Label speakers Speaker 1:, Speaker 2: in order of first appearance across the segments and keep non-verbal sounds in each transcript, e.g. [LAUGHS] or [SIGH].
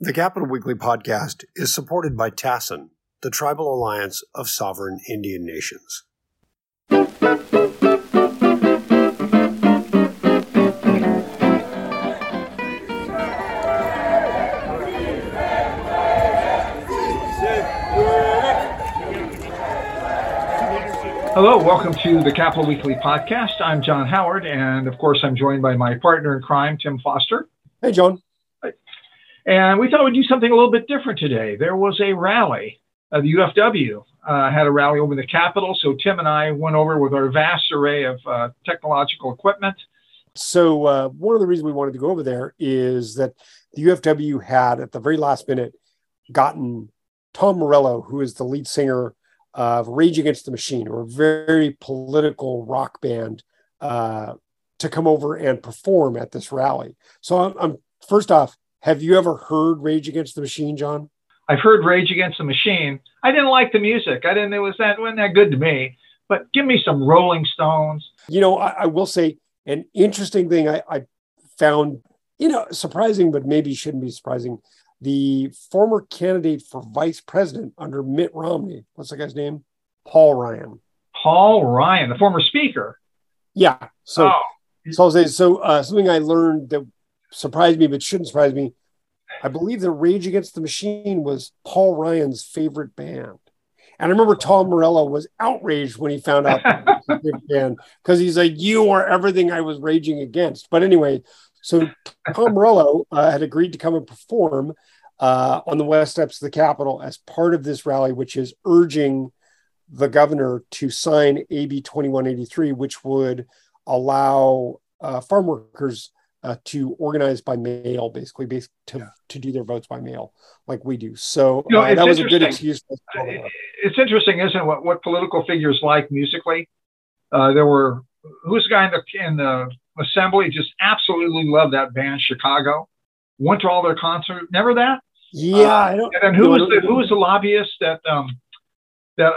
Speaker 1: The Capitol Weekly podcast is supported by TASIN, the Tribal Alliance of Sovereign Indian Nations.
Speaker 2: Hello, welcome to the Capitol Weekly podcast. I'm John Howard, and of course, I'm joined by my partner in crime, Tim Foster.
Speaker 1: Hey, John.
Speaker 2: And we thought we'd do something a little bit different today. There was a rally. Uh, the UFW uh, had a rally over the Capitol, so Tim and I went over with our vast array of uh, technological equipment.
Speaker 3: So, uh, one of the reasons we wanted to go over there is that the UFW had, at the very last minute, gotten Tom Morello, who is the lead singer of Rage Against the Machine, or a very political rock band, uh, to come over and perform at this rally. So, I'm, I'm first off, have you ever heard Rage Against the Machine, John?
Speaker 2: I've heard Rage Against the Machine. I didn't like the music. I didn't. It was that wasn't that good to me. But give me some Rolling Stones.
Speaker 3: You know, I, I will say an interesting thing I, I found, you know, surprising, but maybe shouldn't be surprising. The former candidate for vice president under Mitt Romney, what's the guy's name? Paul Ryan.
Speaker 2: Paul Ryan, the former speaker.
Speaker 3: Yeah. So,
Speaker 2: oh.
Speaker 3: so I'll say so. Uh, something I learned that surprised me, but shouldn't surprise me. I believe that Rage Against the Machine was Paul Ryan's favorite band. And I remember Tom Morello was outraged when he found out because he's like, "You are everything I was raging against." But anyway, so Tom Morello uh, had agreed to come and perform uh, on the west steps of the Capitol as part of this rally, which is urging the governor to sign AB 2183, which would allow uh, farm workers uh, to organize by mail, basically, based to, yeah. to do their votes by mail, like we do. So
Speaker 2: you know,
Speaker 3: uh, that was a good excuse.
Speaker 2: It's interesting, isn't it? What, what political figures like musically? Uh, there were who's the guy in the in the assembly just absolutely loved that band Chicago. Went to all their concerts. Never that.
Speaker 3: Yeah, I don't.
Speaker 2: And who was the who was the lobbyist that um that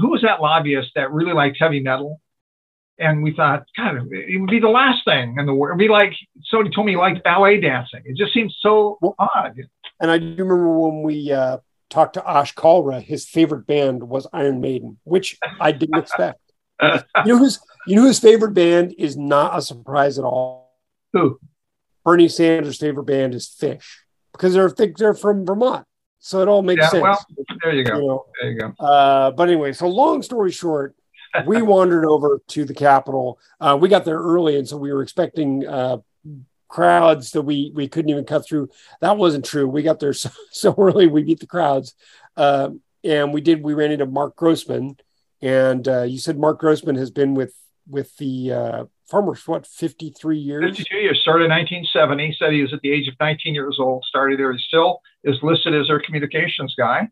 Speaker 2: who was that lobbyist that really liked heavy metal? And we thought, God, it would be the last thing in the world. It'd be like somebody told me he liked ballet dancing. It just seems so well, odd.
Speaker 3: And I do remember when we uh, talked to Ash Kalra, his favorite band was Iron Maiden, which I didn't [LAUGHS] expect. you know whose you know whose favorite band is not a surprise at all.
Speaker 2: Who?
Speaker 3: Bernie Sanders' favorite band is Phish because they're they're from Vermont, so it all makes
Speaker 2: yeah,
Speaker 3: sense.
Speaker 2: Well, there you go. You know? There you go.
Speaker 3: Uh, but anyway, so long story short, we wandered over to the Capitol. Uh, we got there early, and so we were expecting uh, crowds that we we couldn't even cut through. That wasn't true. We got there [LAUGHS] so, so early, we beat the crowds, uh, and we did. We ran into Marc Grossman, and uh, you said Marc Grossman has been with with the uh, farmers what 53 years
Speaker 2: 52 years started in 1970 said he was at the age of 19 years old started there he still is listed as our communications guy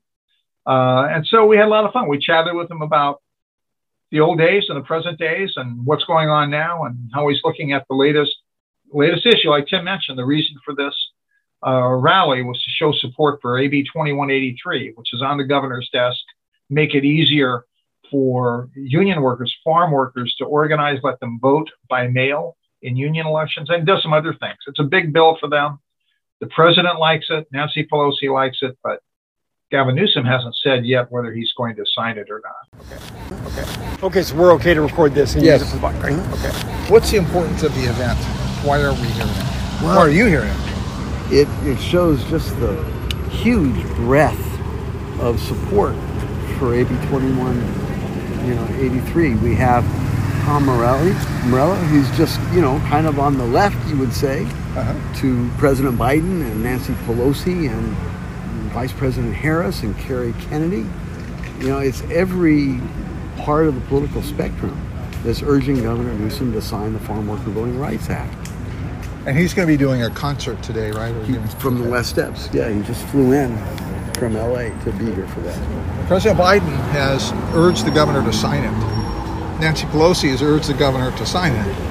Speaker 2: uh, and so we had a lot of fun we chatted with him about the old days and the present days and what's going on now and how he's looking at the latest latest issue. Like Tim mentioned, the reason for this uh, rally was to show support for AB 2183, which is on the governor's desk, make it easier for union workers, farm workers to organize, let them vote by mail in union elections, and does some other things. It's a big bill for them. The president likes it, Nancy Pelosi likes it, but Gavin Newsom hasn't said yet whether he's going to sign it or not.
Speaker 3: Okay. Okay. Okay. So we're okay to record this and
Speaker 4: yes.
Speaker 3: use it for right? Okay.
Speaker 4: What's the importance of the event? Why are we here it? Well, Why are you here
Speaker 5: it? It it shows just the huge breadth of support for AB 21, you know, 83. We have Tom Morelli, Morella, who's just, you know, kind of on the left, you would say, uh-huh. to President Biden and Nancy Pelosi and Vice President Harris and Kerry Kennedy. You know, it's every part of the political spectrum that's urging Governor Newsom to sign the Farm Worker Voting Rights Act.
Speaker 4: And he's going to be doing a concert today, right?
Speaker 5: He, from the West Steps. Yeah, he just flew in from LA to be here for that.
Speaker 4: President Biden has urged the governor to sign it. Nancy Pelosi has urged the governor to sign it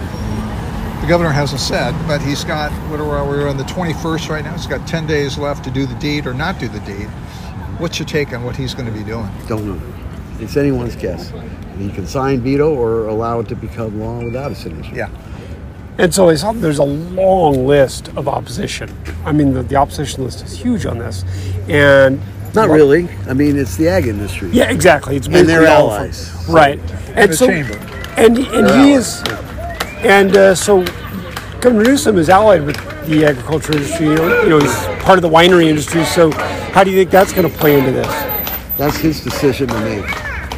Speaker 4: the governor hasn't said, but he's got, what are we, we're on the 21st right now. He's got 10 days left to do the deed or not do the deed. What's your take on what he's going to be doing?
Speaker 5: Don't know. It's anyone's guess. He can sign veto or allow it to become law without a signature.
Speaker 4: Yeah.
Speaker 3: And so there's a long list of opposition. I mean, the, the opposition list is huge on this, and
Speaker 5: Not really. I mean, it's the ag industry.
Speaker 3: Yeah, exactly. It's
Speaker 5: And their
Speaker 3: basically all of
Speaker 5: allies.
Speaker 3: them. right? And,
Speaker 4: the
Speaker 3: so,
Speaker 4: chamber.
Speaker 3: and and he is, and uh, so Governor Newsom is allied with the agriculture industry. You know, he's part of the winery industry. So, how do you think that's going to play into this?
Speaker 5: That's his decision to make.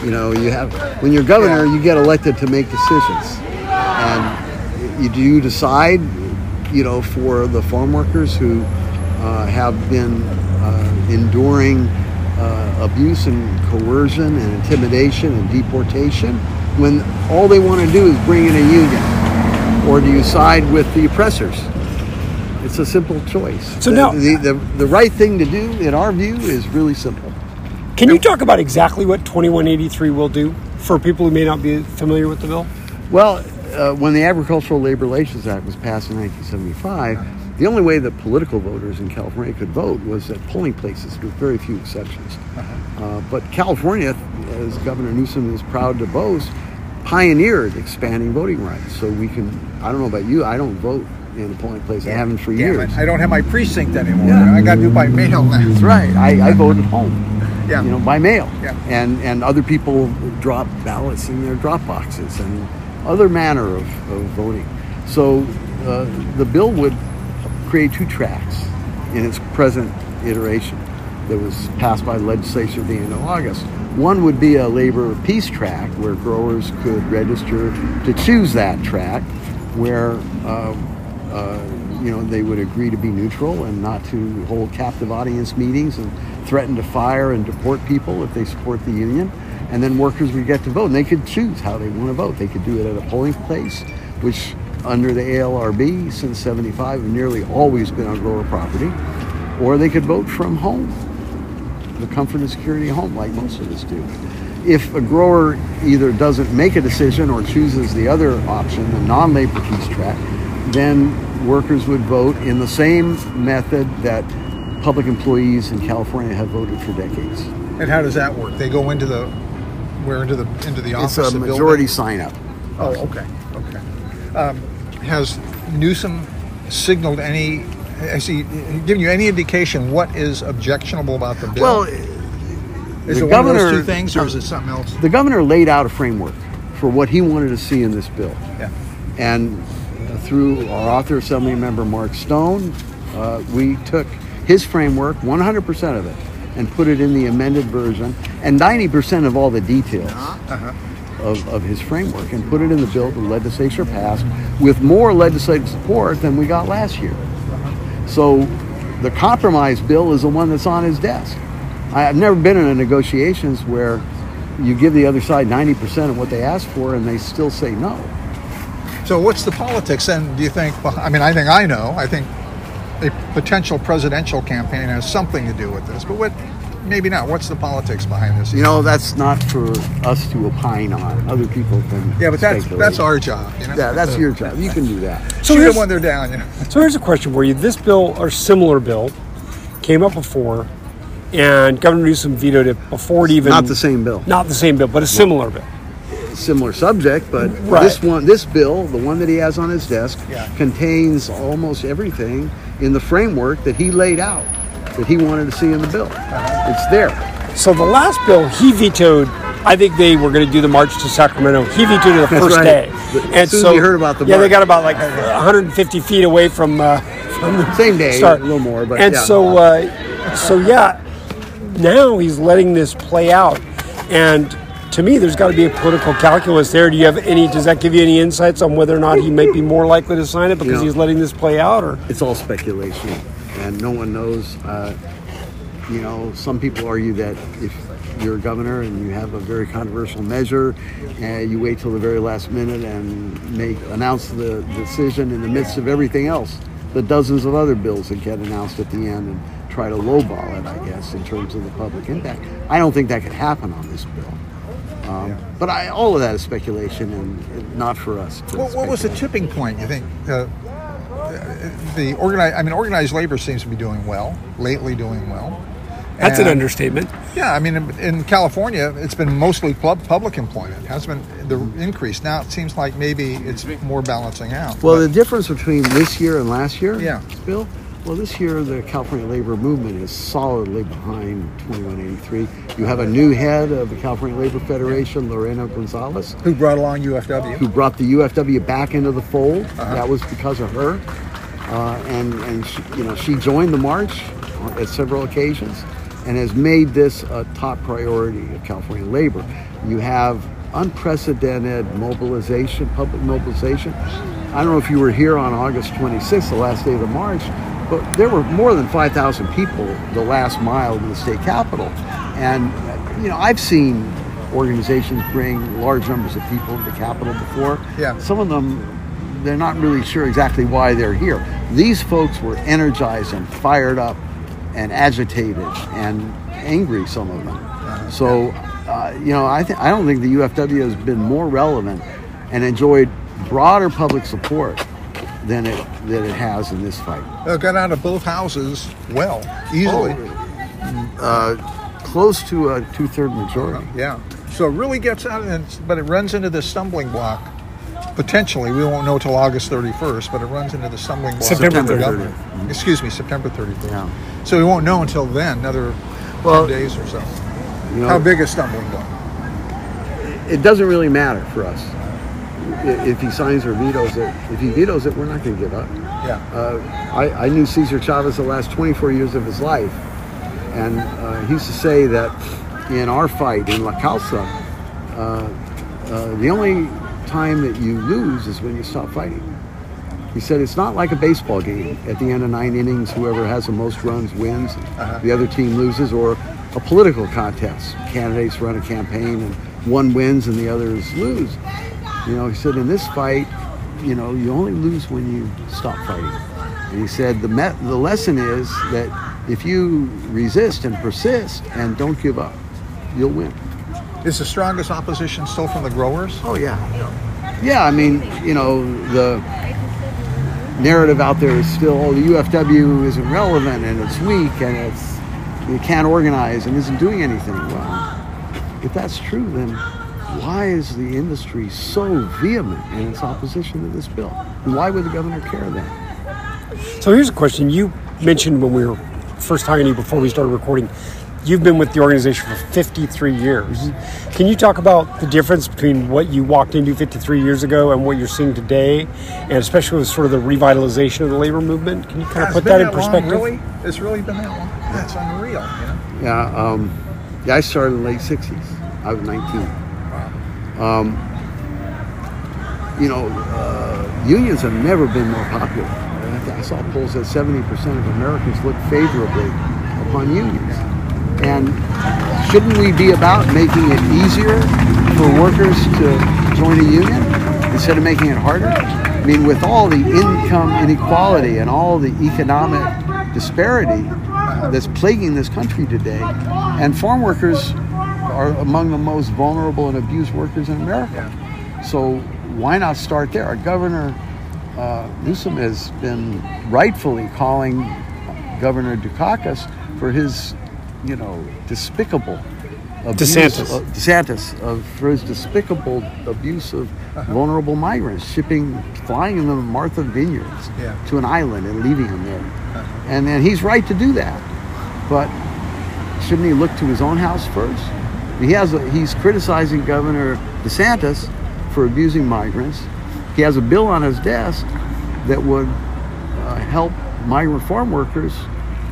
Speaker 5: You know, you have when you're governor, you get elected to make decisions, and you do decide, you know, for the farm workers who uh, have been uh, enduring uh, abuse and coercion and intimidation and deportation, when all they want to do is bring in a union, or do you side with the oppressors? It's a simple choice.
Speaker 3: So
Speaker 5: the,
Speaker 3: now-
Speaker 5: the, the the right thing to do, in our view, is really simple.
Speaker 3: Can you talk about exactly what 2183 will do for people who may not be familiar with the bill?
Speaker 5: Well, uh, when the Agricultural Labor Relations Act was passed in 1975, the only way that political voters in California could vote was at polling places, with very few exceptions. Uh, but California, as Governor Newsom is proud to boast, pioneered expanding voting rights. So we can, I don't know about you, I don't vote in a polling place. I haven't for
Speaker 4: Damn
Speaker 5: years.
Speaker 4: it, I don't have my precinct anymore.
Speaker 5: Yeah.
Speaker 4: I got to do by mail now.
Speaker 5: That's right. I, I vote at home.
Speaker 4: Yeah.
Speaker 5: You know, by mail.
Speaker 4: Yeah.
Speaker 5: And and other people drop ballots in their drop boxes and other manner of, of voting. So uh, the bill would create two tracks in its present iteration that was passed by the legislature at the end of August. One would be a labor peace track where growers could register to choose that track, where um, uh, you know they would agree to be neutral and not to hold captive audience meetings and threaten to fire and deport people if they support the union. And then workers would get to vote, and they could choose how they want to vote. They could do it at a polling place, which under the ALRB since '75 have nearly always been on grower property, or they could vote from home the comfort and security of home, like most of us do. If a grower either doesn't make a decision or chooses the other option, the non-labor peace track, then workers would vote in the same method that public employees in California have voted for decades.
Speaker 4: And how does that work? They go into the where into the into the office.
Speaker 5: It's
Speaker 4: a building?
Speaker 5: majority sign-up.
Speaker 4: Oh, okay, okay. Um, has Newsom signaled any? Has he given you any indication what is objectionable about the bill?
Speaker 5: Well,
Speaker 4: is
Speaker 5: the
Speaker 4: it one of those
Speaker 5: governor-
Speaker 4: two things, or is it something else?
Speaker 5: the governor laid out a framework for what he wanted to see in this bill.
Speaker 4: Yeah.
Speaker 5: And uh, through our author assembly member Mark Stone, uh, we took his framework, 100% of it, and put it in the amended version, and 90% of all the details of, of his framework, and put it in the bill the legislature passed with more legislative support than we got last year. So the compromise bill is the one that's on his desk. I've never been in a negotiations where you give the other side 90% of what they ask for and they still say no.
Speaker 4: So, what's the politics then? Do you think? I mean, I think I know. I think a potential presidential campaign has something to do with this, but what? Maybe not. What's the politics behind this?
Speaker 5: You know, that's not for us to opine on. Other people can.
Speaker 4: yeah, but that's
Speaker 5: speculate.
Speaker 4: that's our job. You know?
Speaker 5: Yeah, that's your job. You can do that.
Speaker 3: So
Speaker 4: Shoot
Speaker 3: here's,
Speaker 4: them when they're down. You know.
Speaker 3: so here's a question for you. This bill or similar bill came up before, and Governor Newsom vetoed it before it even.
Speaker 5: Not the same bill.
Speaker 3: Not the same bill, but a similar bill.
Speaker 5: Similar subject, but
Speaker 3: Right.
Speaker 5: this one, this bill, the one that he has on his desk,
Speaker 4: Yeah.
Speaker 5: contains almost everything in the framework that he laid out that he wanted to see in the bill. It's there.
Speaker 3: So the last bill he vetoed. I think they were going to do the march to Sacramento. He vetoed it the
Speaker 5: That's
Speaker 3: first
Speaker 5: right.
Speaker 3: day,
Speaker 5: The- as soon as you heard about the
Speaker 3: yeah, they got about like 150 feet away from uh, from the
Speaker 5: Same day,
Speaker 3: start.
Speaker 5: a little more, but
Speaker 3: and
Speaker 5: yeah.
Speaker 3: so uh, so yeah, now he's letting this play out, and to me, there's got to be a political calculus there. Do you have any? Does that give you any insights on whether or not he might be more likely to sign it because
Speaker 5: know-
Speaker 3: he's letting this play out, or
Speaker 5: it's all speculation and no one knows uh, you know some people argue that if you're a governor and you have a very controversial measure and you wait till the very last minute and make announce the decision in the midst of everything else. The dozens of other bills that get announced at the end and try to lowball it i guess in terms of the public impact. I don't think that could happen on this bill. Um, but I, all of that is speculation and not for us to
Speaker 4: What, what was the tipping point? You think? Uh, the organized? I mean, organized labor seems to be doing well lately, doing well.
Speaker 3: That's an understatement.
Speaker 4: Yeah, I mean, in, in California, it's been mostly pub, public employment. Has been the increase. Now it seems like maybe it's more balancing out.
Speaker 5: Well,
Speaker 4: But-
Speaker 5: the difference between this year and last year,
Speaker 4: Yeah.
Speaker 5: Bill. Well, this year the California labor movement is solidly behind 2183. You have a new head of the California Labor Federation, Lorena Gonzalez,
Speaker 4: who brought along UFW?
Speaker 5: who brought the UFW back into the fold.
Speaker 4: Uh-huh.
Speaker 5: That was because of her, uh, and and she, you know she joined the march at several occasions, and has made this a top priority of California labor. You have unprecedented mobilization, public mobilization. I don't know if you were here on August 26th, the last day of the march, but there were more than 5,000 people the last mile to the state capitol, and you know I've seen organizations bring large numbers of people to the Capitol before.
Speaker 4: Yeah.
Speaker 5: Some of them, they're not really sure exactly why they're here. These folks were energized and fired up and agitated and angry, some of them. So, uh, you know, I, th- I don't think the UFW has been more relevant and enjoyed broader public support than it, than it has in this fight.
Speaker 4: Uh, got out of both houses well, easily.
Speaker 5: Uh, close to a two-third majority.
Speaker 4: Yeah. So it really gets out, and but it runs into this stumbling block. Potentially, we won't know till August 31st, but it runs into the stumbling block.
Speaker 3: September
Speaker 4: of the
Speaker 3: 30th.
Speaker 4: Excuse me, September 31st.
Speaker 5: Yeah.
Speaker 4: So we won't know until then, another
Speaker 5: Well,
Speaker 4: 10 days or so.
Speaker 5: You know,
Speaker 4: How big a stumbling block?
Speaker 5: it doesn't really matter for us I- if he signs or vetoes it. If he vetoes it, we're not going to give up.
Speaker 4: Yeah.
Speaker 5: Uh, I, I knew Cesar Chavez the last 24 years of his life, and uh, he used to say that in our fight in La Causa, uh, uh, the only time that you lose is when you stop fighting. He said it's not like a baseball game. At the end of nine innings, whoever has the most runs wins, the other team loses, or a political contest. Candidates run a campaign and one wins and the others lose. You know, he said in this fight, you know, you only lose when you stop fighting. And he said the me- the lesson is that if you resist and persist and don't give up, you'll win.
Speaker 4: Is the strongest opposition still from the growers?
Speaker 5: Oh yeah, yeah. I mean, you know, the narrative out there is still, oh, the UFW isn't relevant and it's weak and it's it can't organize and isn't doing anything. Well, if that's true, then why is the industry so vehement in its opposition to this bill? And why would the governor care then?
Speaker 3: So here's a question. You mentioned when we were first talking to you before we started recording, you've been with the organization for 53 years. Can you talk about the difference between what you walked into 53 years ago and what you're seeing today, and especially with sort of the revitalization of the labor movement? Can you kind of
Speaker 4: Has
Speaker 3: put
Speaker 4: it been
Speaker 3: that in
Speaker 4: long,
Speaker 3: perspective?
Speaker 4: really? It's really been that long? That's unreal. You know?
Speaker 5: Yeah, um, yeah. I started in the late '60s. I was 19. Um, you know, uh, unions have never been more popular. I saw polls that 70% of Americans look favorably upon unions. And shouldn't we be about making it easier for workers to join a union instead of making it harder? I mean, with all the income inequality and all the economic disparity that's plaguing this country today, and farm workers are among the most vulnerable and abused workers in America. So why not start there? Our governor uh, Newsom has been rightfully calling Governor Dukakis for his, you know, despicable abuse
Speaker 3: DeSantis.
Speaker 5: of- DeSantis of for his despicable abuse of vulnerable migrants, shipping, flying them to Martha Vineyards
Speaker 4: Yeah.
Speaker 5: to an island and leaving them there. And then he's right to do that, but shouldn't he look to his own house first? He has a, he's criticizing Governor DeSantis for abusing migrants. He has a bill on his desk that would uh, help migrant farm workers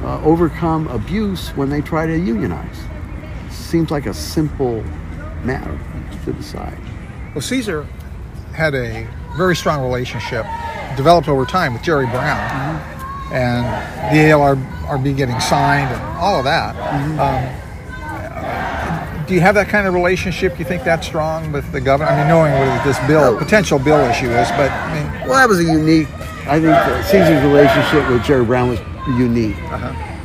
Speaker 5: uh, overcome abuse when they try to unionize. Seems like a simple matter to decide.
Speaker 4: Well, Cesar had a very strong relationship developed over time with Jerry Brown and the ALRB getting signed and all of that. Um, do you have that kind of relationship? You think that's strong with the governor? I mean, knowing what this bill, potential bill issue is, but I mean,
Speaker 5: Well, that was a unique. I think Cesar's relationship with Jerry Brown was unique.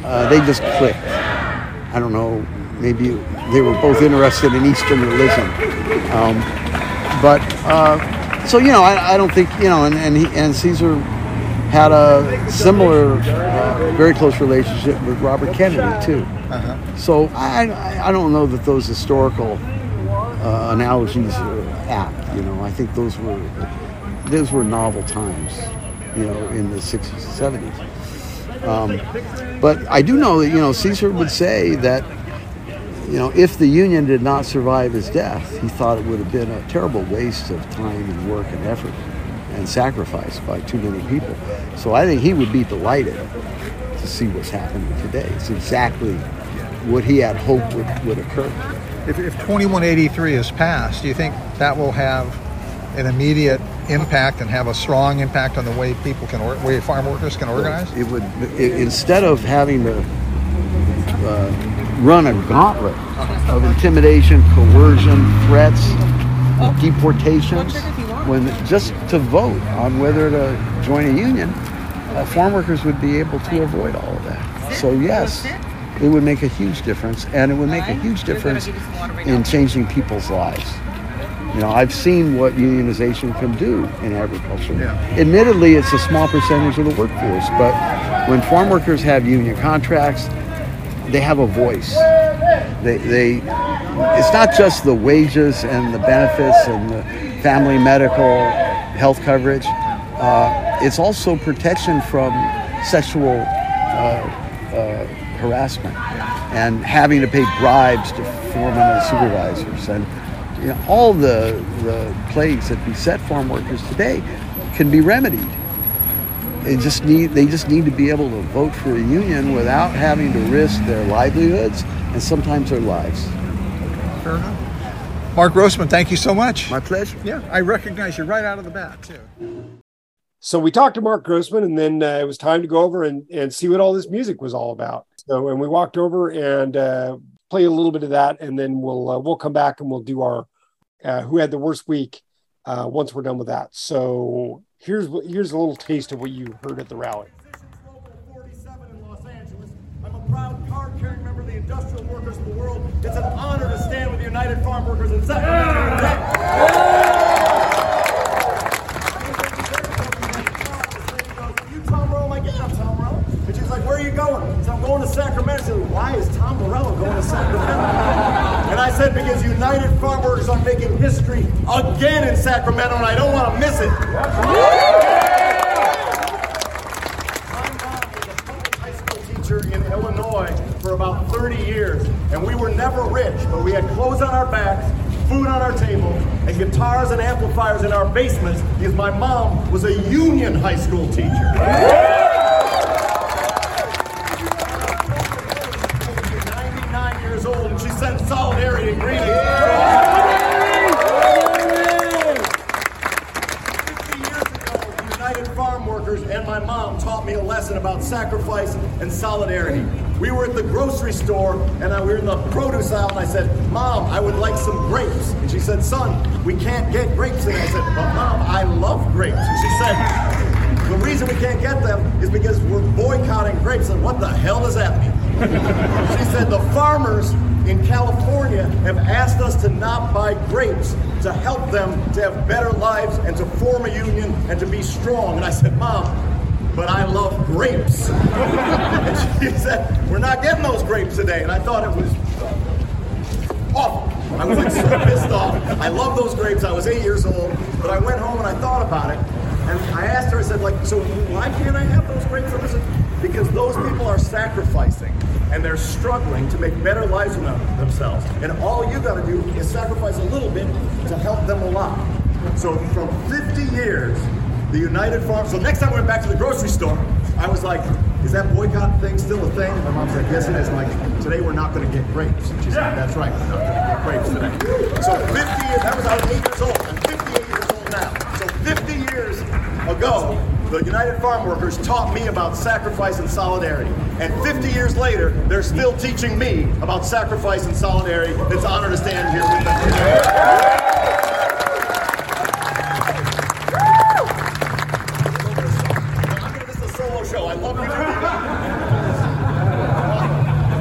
Speaker 5: Uh, they just clicked. I don't know. Maybe they were both interested in Eastern religion. Um, but uh, so you know, I, I don't think you know. And and, he, and Cesar had a similar, uh, very close relationship with Robert Kennedy too.
Speaker 4: Uh-huh.
Speaker 5: So I, I- don't know that those historical uh, analogies are apt. You know, I think those were those were novel times. You know, in the 60s and 70s. Um, but I do know that you know Cesar would say that you know if the Union did not survive his death, he thought it would have been a terrible waste of time and work and effort and sacrificed by too many people. So I think he would be delighted to see what's happening today. It's exactly what he had hoped would, would occur.
Speaker 4: If, if 2183 is passed, do you think that will have an immediate impact and have a strong impact on the way people can, or, way farm workers can organize?
Speaker 5: It would i instead of having to uh, run a gauntlet of intimidation, coercion, threats, deportations, when just to vote on whether to join a union, uh, farm workers would be able to avoid all of that. So yes, it would make a huge difference, and it would make a huge difference in changing people's lives. You know, I've seen what unionization can do in agriculture.
Speaker 4: Yeah.
Speaker 5: Admittedly, it's a small percentage of the workforce, but when farm workers have union contracts, they have a voice. They, they, it's not just the wages and the benefits and the family medical health coverage. Uh, it's also protection from sexual uh, uh, harassment and having to pay bribes to foremen and supervisors and you know, all the, the plagues that beset farm workers today can be remedied. They just need they just need to be able to vote for a union without having to risk their livelihoods and sometimes their lives.
Speaker 4: Fair enough. Marc Grossman, thank you so much.
Speaker 5: My pleasure.
Speaker 4: Yeah, I recognize you right out of the bat, too.
Speaker 3: So we talked to Marc Grossman, and then uh, it was time to go over and, and see what all this music was all about. So, and we walked over and uh, play a little bit of that, and then we'll uh, we'll come back and we'll do our uh, who had the worst week uh, once we're done with that. So here's what here's a little taste of what you heard at the rally.
Speaker 6: Local 47 in Los Angeles. I'm a proud card-carrying member of the industrial workers of the world. It's an honor to stand with the United Farm Workers in Sacramento today. You Tom Morello? I'm like, yeah, I'm Tom Morello. And she's like, where are you going? So I'm going to Sacramento. Said, why is Tom Morello going to Sacramento? And I said, because United Farm Workers are making history again in Sacramento, and I don't want to miss it. My mom was a public high school teacher in Illinois for about 30 years, and we were never rich, but we had clothes on our backs, food on our table, and guitars and amplifiers in our basements because my mom was a union high school teacher. Buy grapes to help them to have better lives and to form a union and to be strong. And I said, Mom, but I love grapes. [LAUGHS] and she said, We're not getting those grapes today. And I thought it was awful. I was like so pissed off. I love those grapes. I was eight years old, but I went home and I thought about it. And I asked her, I said, like, so why can't I have those grapes? Because those people are sacrificing and they're struggling to make better lives for them- themselves. And all you got to do is sacrifice a little bit to help them a lot. So from 50 years, the United Farm. So next time I went back to the grocery store, I was like, "Is that boycott thing still a thing?" And my mom's like, "Yes, it is." I'm like, "Today we're not going to get grapes." And she's like, "That's right, we're not going to get grapes today." So 50 years. That was I was eight years old. I'm 58 years old now. So 50 years ago, the United Farm Workers taught me about sacrifice and solidarity. And 50 years later, they're still teaching me about sacrifice and solidarity. It's an honor to stand here with them today. This is a solo show. I love you.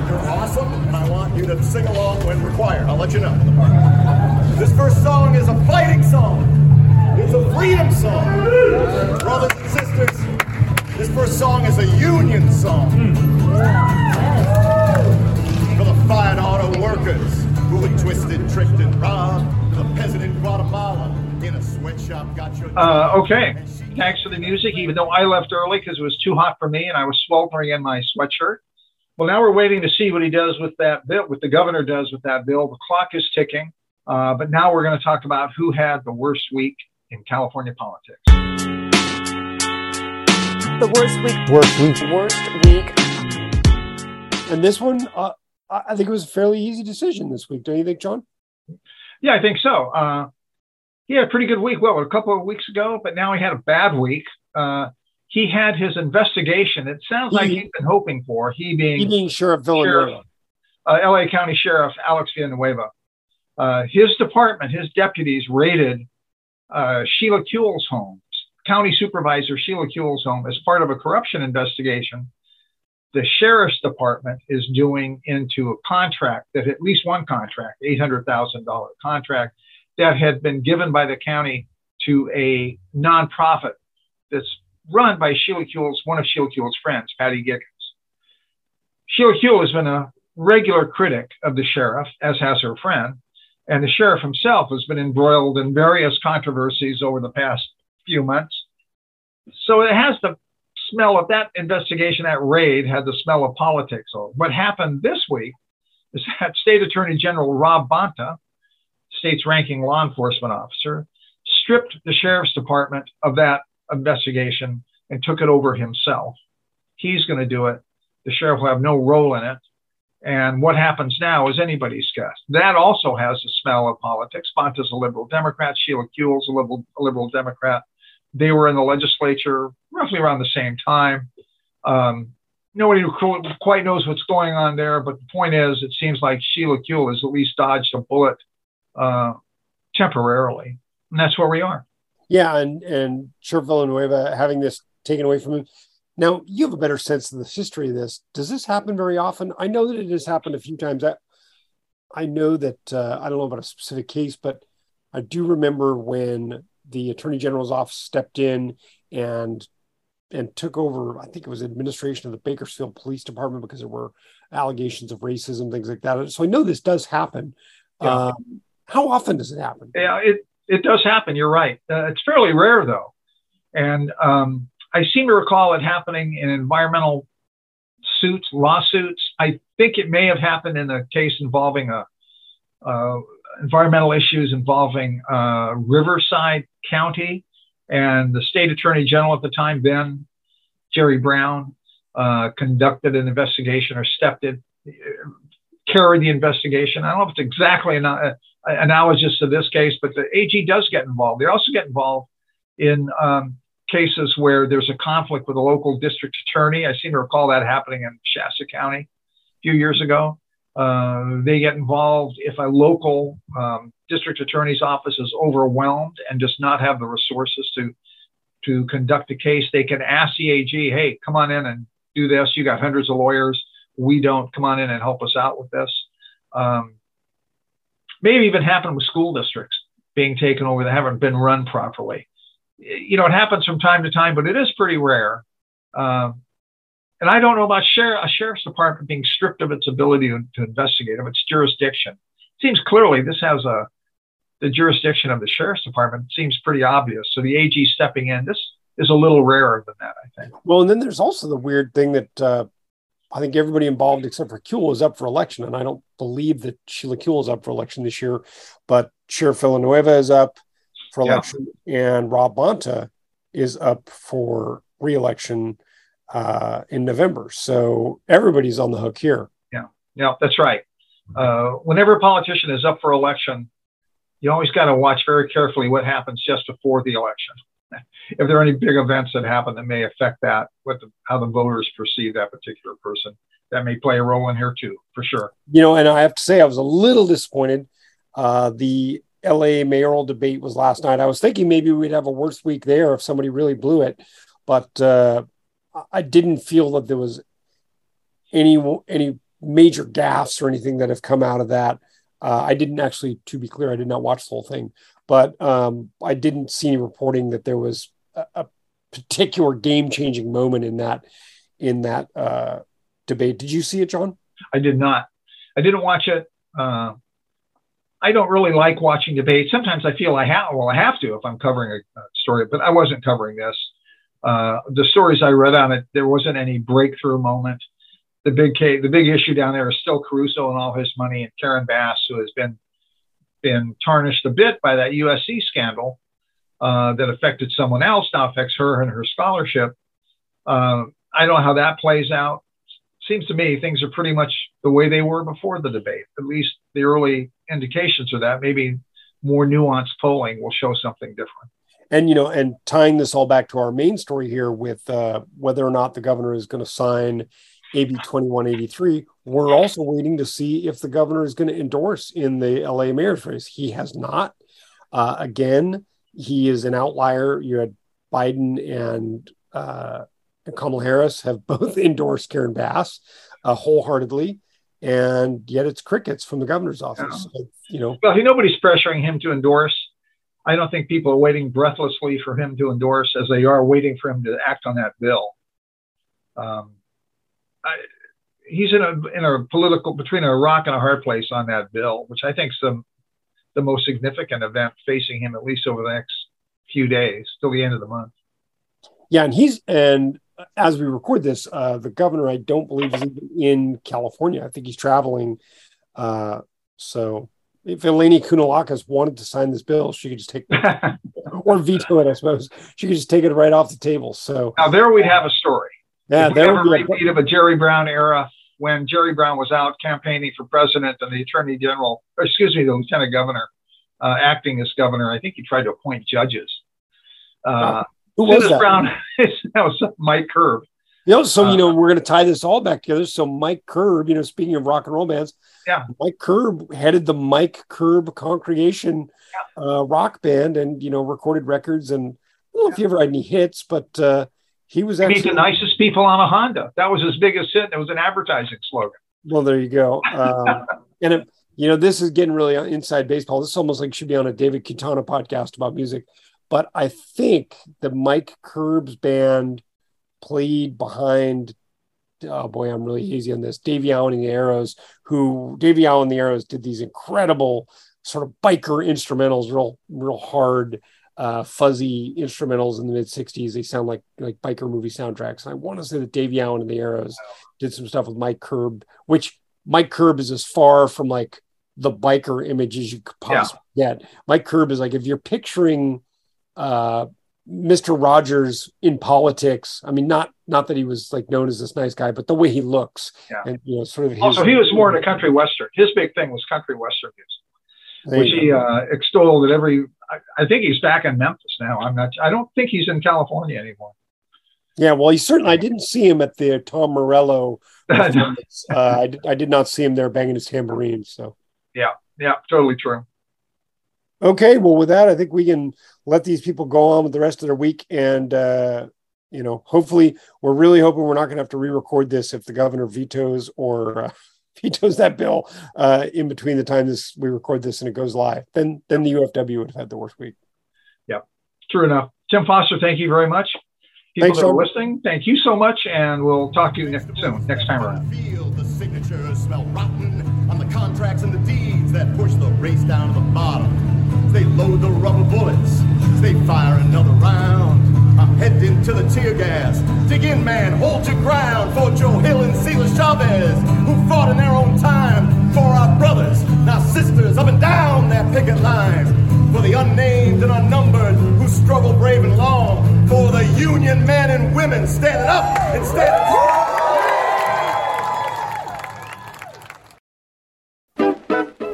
Speaker 6: You're awesome, and I want you to sing along when required. I'll let you know. This first song is a fighting song. It's a freedom song. Brothers first song is a union song. For the fired auto workers who were twisted, tricked, and robbed. The peasant in Guatemala in a sweatshop got your.
Speaker 2: Uh, okay. Thanks for the music, even though I left early because it was too hot for me and I was sweltering in my sweatshirt. Well, now we're waiting to see what he does with that bill, what the governor does with that bill. The clock is ticking. Uh, but now we're going to talk about who had the worst week in California politics.
Speaker 7: The worst week.
Speaker 3: Worst week.
Speaker 7: Worst week.
Speaker 3: And this one, uh, I think it was a fairly easy decision this week. Don't you think, John?
Speaker 2: Yeah, I think so. Uh, he had a pretty good week. Well, a couple of weeks ago, but now he had a bad week. Uh, he had his investigation. It sounds like
Speaker 3: He-
Speaker 2: he's been hoping for. He being
Speaker 3: He being Sheriff Villanueva.
Speaker 2: Sheriff. uh, LA County Sheriff Alex Villanueva. Uh, his department, his deputies raided uh, Sheila Kuehl's home, County Supervisor Sheila Kuehl's home, as part of a corruption investigation. The sheriff's department is doing into a contract that at least one contract, $800,000 contract, that had been given by the county to a nonprofit that's run by Sheila Kuehl's, one of Sheila Kuehl's friends, Patty Giggans. Sheila Kuehl has been a regular critic of the sheriff, as has her friend, and the sheriff himself has been embroiled in various controversies over the past few months. So it has the smell of that investigation, that raid had the smell of politics. So what happened this week is [LAUGHS] that State Attorney General Rob Bonta, state's ranking law enforcement officer, stripped the sheriff's department of that investigation and took it over himself. He's going to do it. The sheriff will have no role in it. And what happens now is anybody's guess. That also has a smell of politics. Bonta's a liberal Democrat. Sheila Kuehl's a liberal, a liberal Democrat. They were in the legislature roughly around the same time. Um, nobody quite knows what's going on there, but the point is, it seems like Sheila Kuehl has at least dodged a bullet uh, temporarily, and that's where we are.
Speaker 3: Yeah, and and Sheriff Villanueva having this taken away from him. Now you have a better sense of the history of this. Does this happen very often? I know that it has happened a few times. I, I know that uh, I don't know about a specific case, but I do remember when the Attorney General's office stepped in and and took over. I think it was administration of the Bakersfield Police Department because there were allegations of racism, things like that. So I know this does happen.
Speaker 2: Yeah.
Speaker 3: Um, how often does it happen?
Speaker 2: Yeah, it, it does happen. You're right. Uh, it's fairly rare, though. And um, I seem to recall it happening in environmental suits, lawsuits. I think it may have happened in a case involving a, uh, environmental issues involving uh, Riverside County. And the state attorney general at the time, then Jerry Brown, uh, conducted an investigation or stepped in, carried the investigation. I don't know if it's exactly an, uh, analogous to this case, but the AG does get involved. They also get involved in um, cases where there's a conflict with a local district attorney. I seem to recall that happening in Shasta County a few years ago. Uh, they get involved if a local um, district attorney's office is overwhelmed and does not have the resources to to conduct a case. They can ask the AG, "Hey, come on in and do this. You got hundreds of lawyers. We don't. Come on in and help us out with this." Um, maybe even happen with school districts being taken over that haven't been run properly. You know, it happens from time to time, but it is pretty rare. Um, and I don't know about sheriff, a sheriff's department being stripped of its ability to, to investigate, of its jurisdiction. It seems clearly this has a the jurisdiction of the sheriff's department seems pretty obvious. So the AG stepping in, this is a little rarer than that, I think.
Speaker 3: Well, and then there's also the weird thing that uh, I think everybody involved except for Kuehl is up for election, and I don't believe that Sheila Kuehl is up for election this year, but Sheriff Villanueva is up for
Speaker 2: Yeah.
Speaker 3: election, and Rob Bonta is up for reelection uh, in November. So everybody's on the hook here.
Speaker 2: Yeah, yeah, that's right. Uh, whenever a politician is up for election, you always got to watch very carefully what happens just before the election. If there are any big events that happen that may affect that, what the, how the voters perceive that particular person, that may play a role in here too, for sure.
Speaker 3: You know, and I have to say, I was a little disappointed. Uh, the LA mayoral debate was last night. I was thinking maybe we'd have a worse week there if somebody really blew it, but uh, I didn't feel that there was any any major gaffes or anything that have come out of that. Uh, I didn't actually, to be clear, I did not watch the whole thing, but um, I didn't see any reporting that there was a, a particular game changing moment in that in that uh, debate. Did you see it, John?
Speaker 2: I did not. I didn't watch it. Uh, I don't really like watching debates. Sometimes I feel I have, well, I have to if I'm covering a, a story, but I wasn't covering this. Uh, the stories I read on it, there wasn't any breakthrough moment. The big case, the big issue down there is still Caruso and all his money, and Karen Bass, who has been been tarnished a bit by that USC scandal uh, that affected someone else, now affects her and her scholarship. Uh, I don't know how that plays out. Seems to me things are pretty much the way they were before the debate. At least the early indications are that. Maybe more nuanced polling will show something different
Speaker 3: and you know and tying this all back to our main story here with uh, whether or not the governor is going to sign ab 2183 we're also waiting to see if the governor is going to endorse in the la mayor's race. He has not. Uh, again he is an outlier. You had biden and uh, kamala harris have [LAUGHS] both endorsed karen bass uh, wholeheartedly and yet it's crickets from the governor's office. Yeah. so, you know.
Speaker 2: Well nobody's pressuring him to endorse I don't think people are waiting breathlessly for him to endorse as they are waiting for him to act on that bill. Um, I, he's in a in a political between a rock and a hard place on that bill, which I think is the the most significant event facing him at least over the next few days till the end of the month.
Speaker 3: Yeah, and he's and as we record this, uh, the governor I don't believe is in California. I think he's traveling. Uh, so if Eleni Kounalakis wanted to sign this bill, she could just take [LAUGHS] or veto it, I suppose. She could just take it right off the table. So
Speaker 2: now there we'd have a story. Yeah, if there would be a repeat of a Jerry Brown era when Jerry Brown was out campaigning for president and the attorney general, excuse me, the lieutenant governor, uh, acting as governor. I think he tried to appoint judges. Uh,
Speaker 3: Who was that?
Speaker 2: Brown, [LAUGHS] that was Mike Curb.
Speaker 3: You know, so you know, uh, we're going to tie this all back together. So Mike Curb, you know, speaking of rock and roll bands,
Speaker 2: yeah,
Speaker 3: Mike Curb headed the Mike Curb Congregation yeah. uh, rock band, and you know, recorded records. And I don't know yeah. if he ever had any hits, but uh, he was
Speaker 2: actually the nicest people on a Honda. That was his biggest hit. It was an advertising slogan.
Speaker 3: Well, there you go. Um, [LAUGHS] and it, you know, this is getting really inside baseball. This is almost like should be on a David Quintana podcast about music. But I think the Mike Curb's band played behind oh boy, I'm really easy on this. Davie Allan and the Arrows, who Davie Allan and the Arrows did these incredible sort of biker instrumentals, real, real hard, uh, fuzzy instrumentals in the mid '60s. They sound like like biker movie soundtracks. And I want to say that Davie Allan and the Arrows did some stuff with Mike Curb, which Mike Curb is as far from like the biker image as you could possibly yeah. get. Mike Curb is like if you're picturing uh, Mr. Rogers in politics. I mean, not not that he was like known as this nice guy, but the way he looks,
Speaker 2: yeah.
Speaker 3: and you know, sort of. His,
Speaker 2: also, he was more in a country western. His big thing was country western music, which he uh, extolled at every. I, I, think he's back in Memphis now. I'm not. I don't think he's in California anymore.
Speaker 3: Yeah, well, he certainly. I didn't see him at the Tom Morello. [LAUGHS] uh, I, did, I did not see him there banging his tambourine. So.
Speaker 2: Yeah. Yeah. Totally true.
Speaker 3: Okay, well, with that, I think we can let these people go on with the rest of their week, and uh, you know, hopefully, we're really hoping we're not going to have to re-record this if the governor vetoes or uh, [LAUGHS] vetoes that bill uh, in between the time this we record this and it goes live. Then, then the UFW would have had the worst week.
Speaker 2: Yeah, true enough. Tim Foster, thank you very much. People Thanks, that are listening, thank you so much, and we'll talk to you next soon, next time around. Feel the signatures smell rotten on the contracts and the deeds that push the race down to the bottom they load the rubber bullets, they fire another round. I'm heading to the tear gas. Dig in, man, hold your ground for Joe Hill and Cesar Chavez, who fought in their own time for our brothers, now sisters, up and down that picket line. For the unnamed and unnumbered who struggle brave and long. For the union men and women standing up and standing.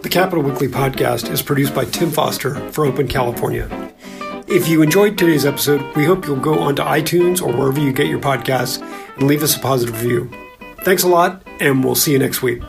Speaker 2: The Capitol Weekly podcast is produced by Tim Foster for Open California. If you enjoyed today's episode, we hope you'll go onto iTunes or wherever you get your podcasts and leave us a positive review. Thanks a lot, and we'll see you next week.